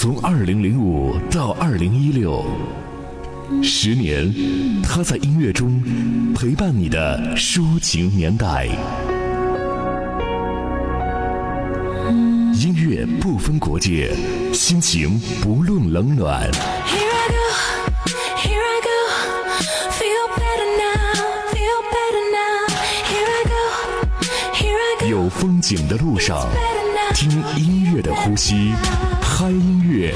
从二零零五到二零一六，十年，他在音乐中陪伴你的抒情年代。音乐不分国界，心情不论冷暖。有风景的路上，听音乐的呼吸，嗨音乐，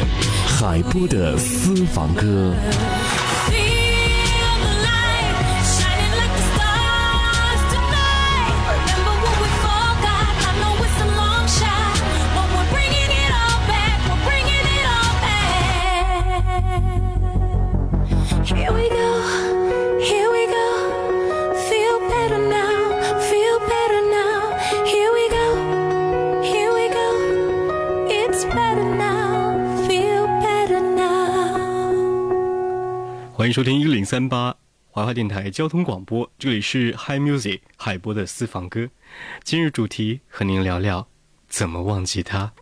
海波的私房歌。收听一零三八华华电台交通广播，这里是 Hi Music 海波的私房歌。今日主题和您聊聊怎么忘记他。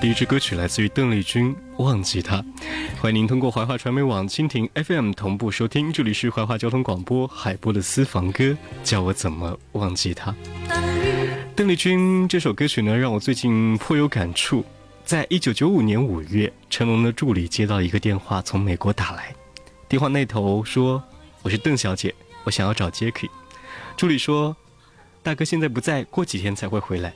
第一支歌曲来自于邓丽君，《忘记他》。欢迎您通过怀化传媒网蜻蜓 FM 同步收听，这里是怀化交通广播海波的私房歌，叫我怎么忘记他。邓丽君这首歌曲呢，让我最近颇有感触。在一九九五年五月，成龙的助理接到一个电话，从美国打来，电话那头说：“我是邓小姐，我想要找 Jacky。”助理说：“大哥现在不在，过几天才会回来。”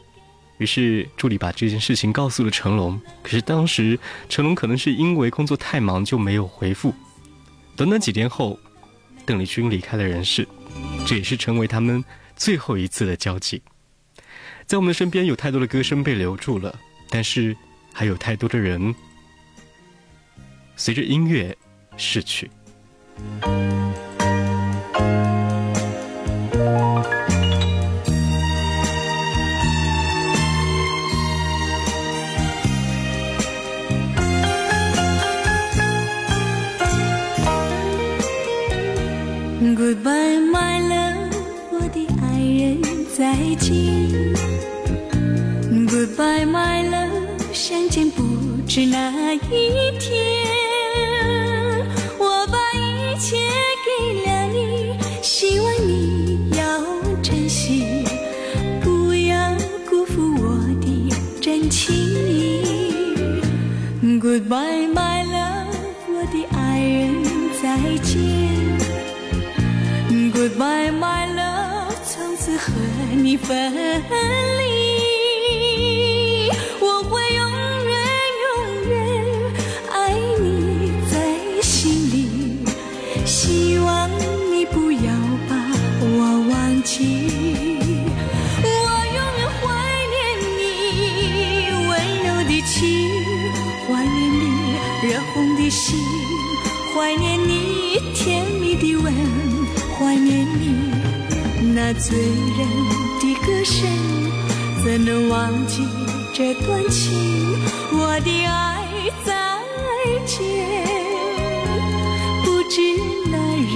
于是助理把这件事情告诉了成龙，可是当时成龙可能是因为工作太忙就没有回复。短短几天后，邓丽君离开了人世，这也是成为他们最后一次的交集。在我们身边，有太多的歌声被留住了，但是还有太多的人随着音乐逝去。Goodbye, my love，我的爱人，再见。Goodbye, my love，相见不知哪一天。我把一切给了你，希望你要珍惜，不要辜负我的真情。Goodbye, my love，我的爱人，再见。My my love，从此和你分离。那醉人的歌声，怎能忘记这段情？我的爱再见，不知哪日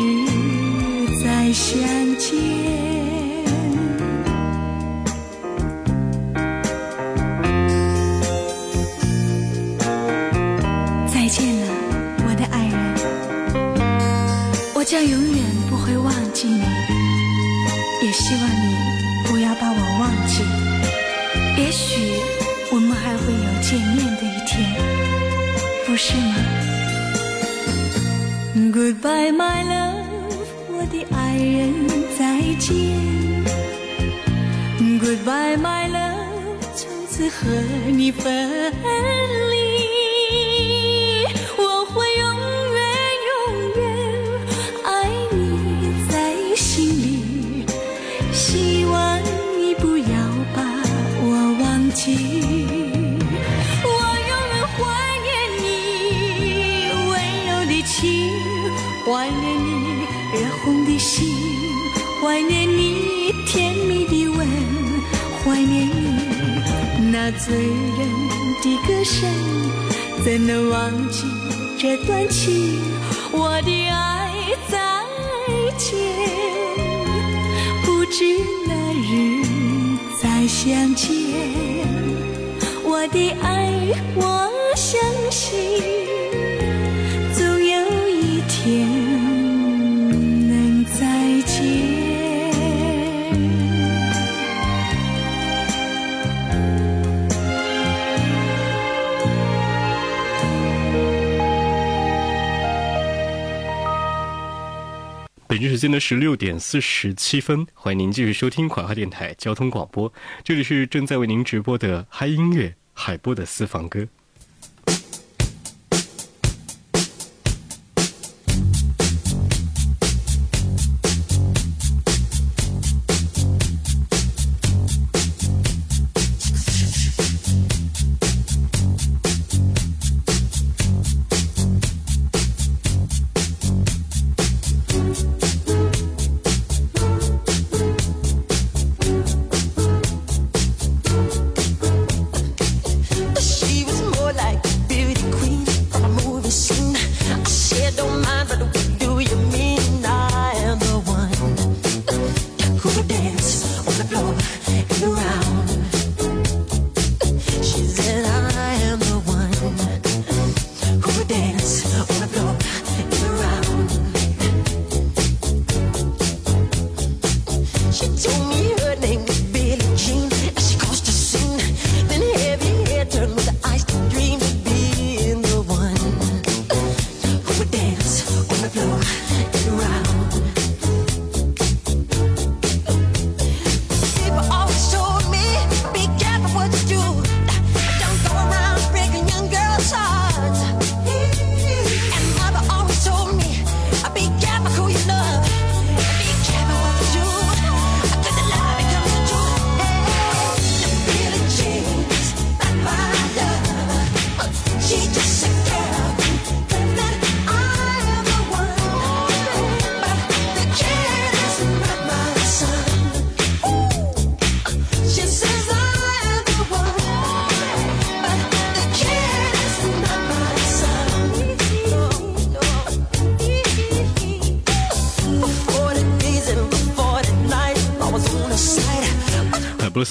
再相见。不是吗？Goodbye, my love，我的爱人，再见。Goodbye, my love，从此和你分离。那醉人的歌声，怎能忘记这段情？我的爱再见，不知哪日再相见。我的爱，我相信。时间的十六点四十七分，欢迎您继续收听广华电台交通广播，这里是正在为您直播的嗨音乐海波的私房歌。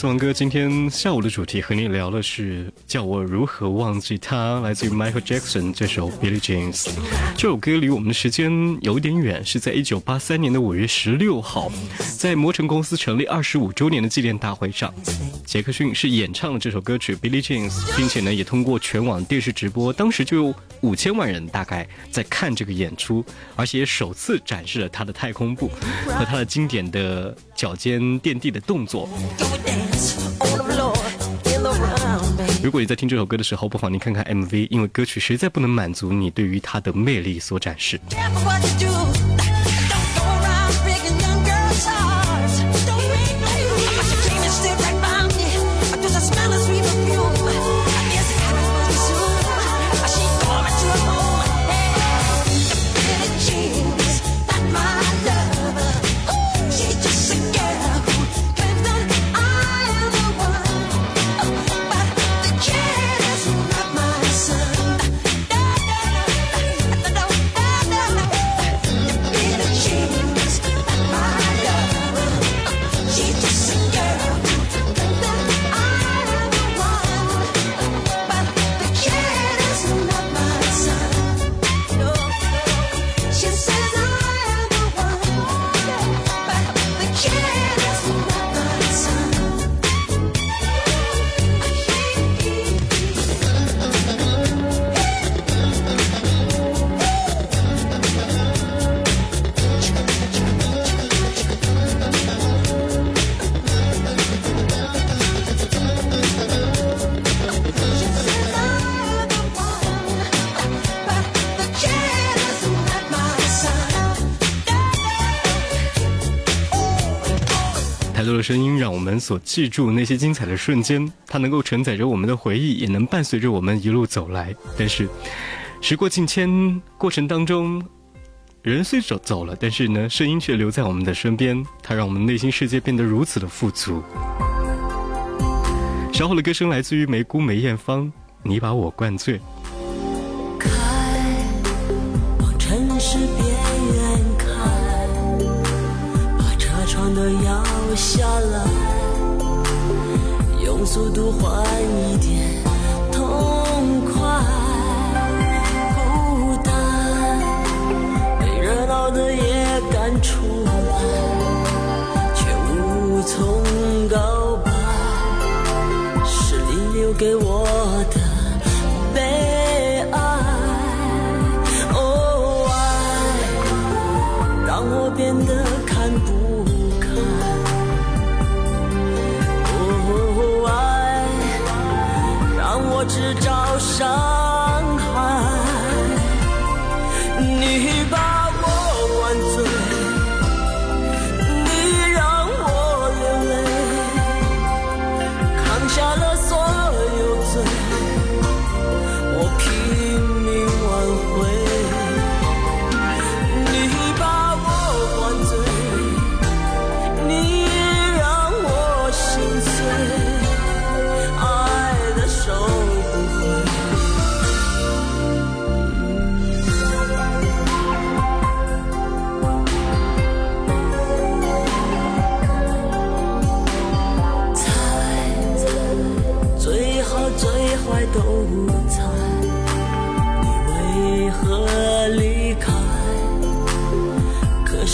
王哥今天下午的主题和你聊的是叫我如何忘记他，来自于 Michael Jackson 这首 Billie Jean。这首歌离我们的时间有点远，是在一九八三年的五月十六号，在摩城公司成立二十五周年的纪念大会上，杰克逊是演唱了这首歌曲 Billie Jean，并且呢也通过全网电视直播，当时就有五千万人大概在看这个演出，而且也首次展示了他的太空步和他的经典的脚尖垫地的动作。如果你在听这首歌的时候，不妨你看看 MV，因为歌曲实在不能满足你对于它的魅力所展示。我们所记住那些精彩的瞬间，它能够承载着我们的回忆，也能伴随着我们一路走来。但是，时过境迁，过程当中，人虽走走了，但是呢，声音却留在我们的身边，它让我们内心世界变得如此的富足。稍后的歌声来自于梅姑梅艳芳，你把我灌醉。下来，用速度换一点痛快。孤单，被热闹的夜赶出来，却无从告白。是你留给我的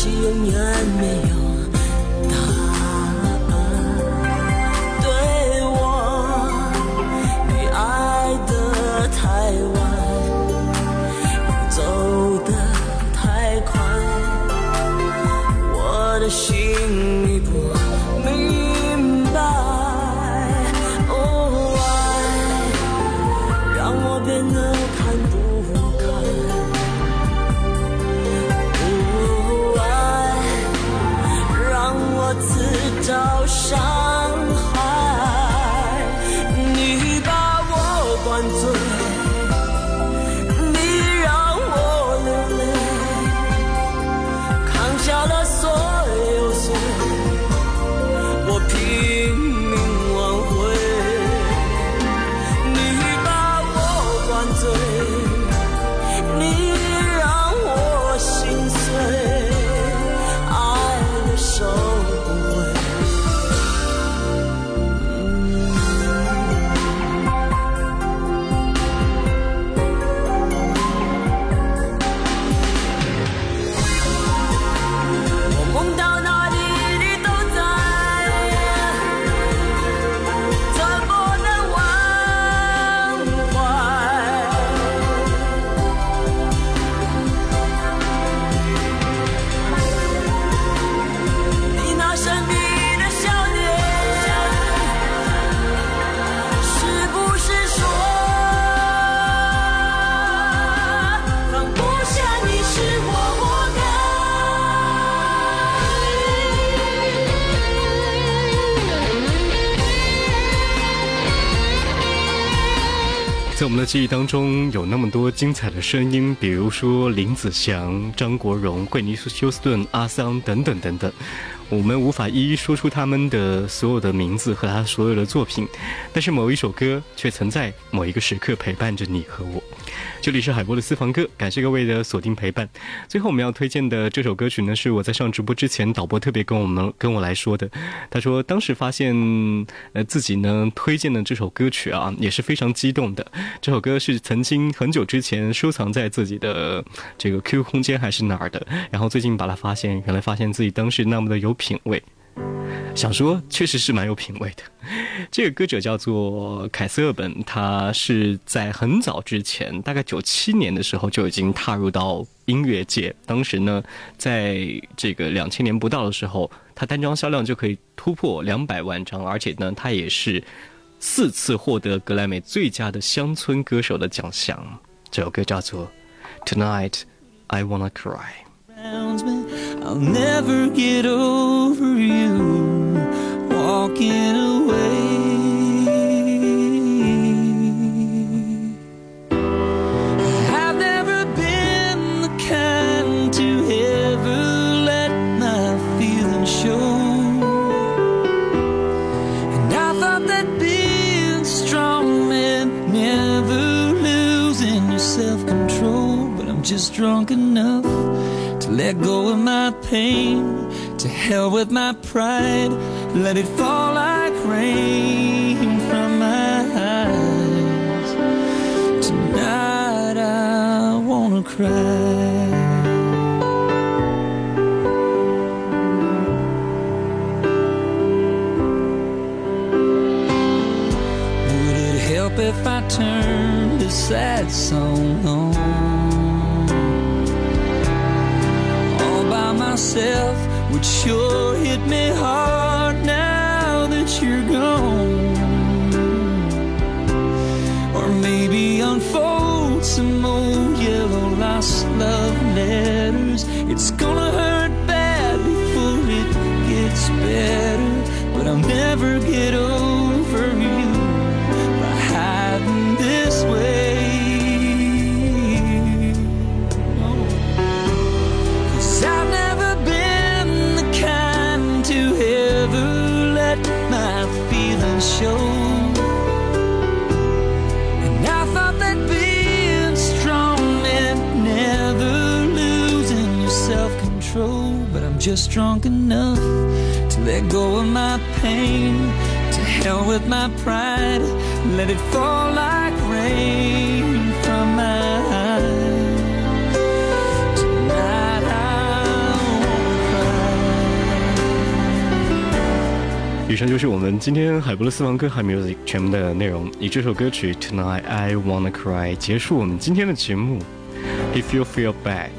永远。在我们的记忆当中，有那么多精彩的声音，比如说林子祥、张国荣、惠妮休斯顿、阿桑等等等等。我们无法一一说出他们的所有的名字和他所有的作品，但是某一首歌却曾在某一个时刻陪伴着你和我。这里是海波的私房歌，感谢各位的锁定陪伴。最后我们要推荐的这首歌曲呢，是我在上直播之前，导播特别跟我们跟我来说的。他说当时发现呃自己呢推荐的这首歌曲啊，也是非常激动的。这首歌是曾经很久之前收藏在自己的这个 QQ 空间还是哪儿的，然后最近把它发现，原来发现自己当时那么的有品味。想说，确实是蛮有品味的。这个歌者叫做凯瑟本，他是在很早之前，大概九七年的时候就已经踏入到音乐界。当时呢，在这个两千年不到的时候，他单张销量就可以突破两百万张，而且呢，他也是四次获得格莱美最佳的乡村歌手的奖项。这首歌叫做《Tonight I Wanna Cry》。I'll never get over you. walking away. I've never been the kind to ever let my feelings show. And I thought that being strong meant never losing your self control. But I'm just drunk enough to let go of my pain. To hell with my pride, let it fall like rain from my eyes. Tonight I wanna cry. Would it help if I turned this sad song on? Myself would sure hit me hard now that you're gone. Or maybe unfold some old yellow lost love letters. It's gonna hurt bad before it gets better. But I'll never get over just drunk enough to let go of my pain. To hell with my pride, let it fall like rain from my eyes. Tonight I won't cry. 以上就是我们今天海波的私房歌海 music 全部的内容，以这首歌曲 Tonight I Wanna Cry 结束我们今天的节目。If you feel bad,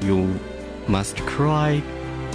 you must cry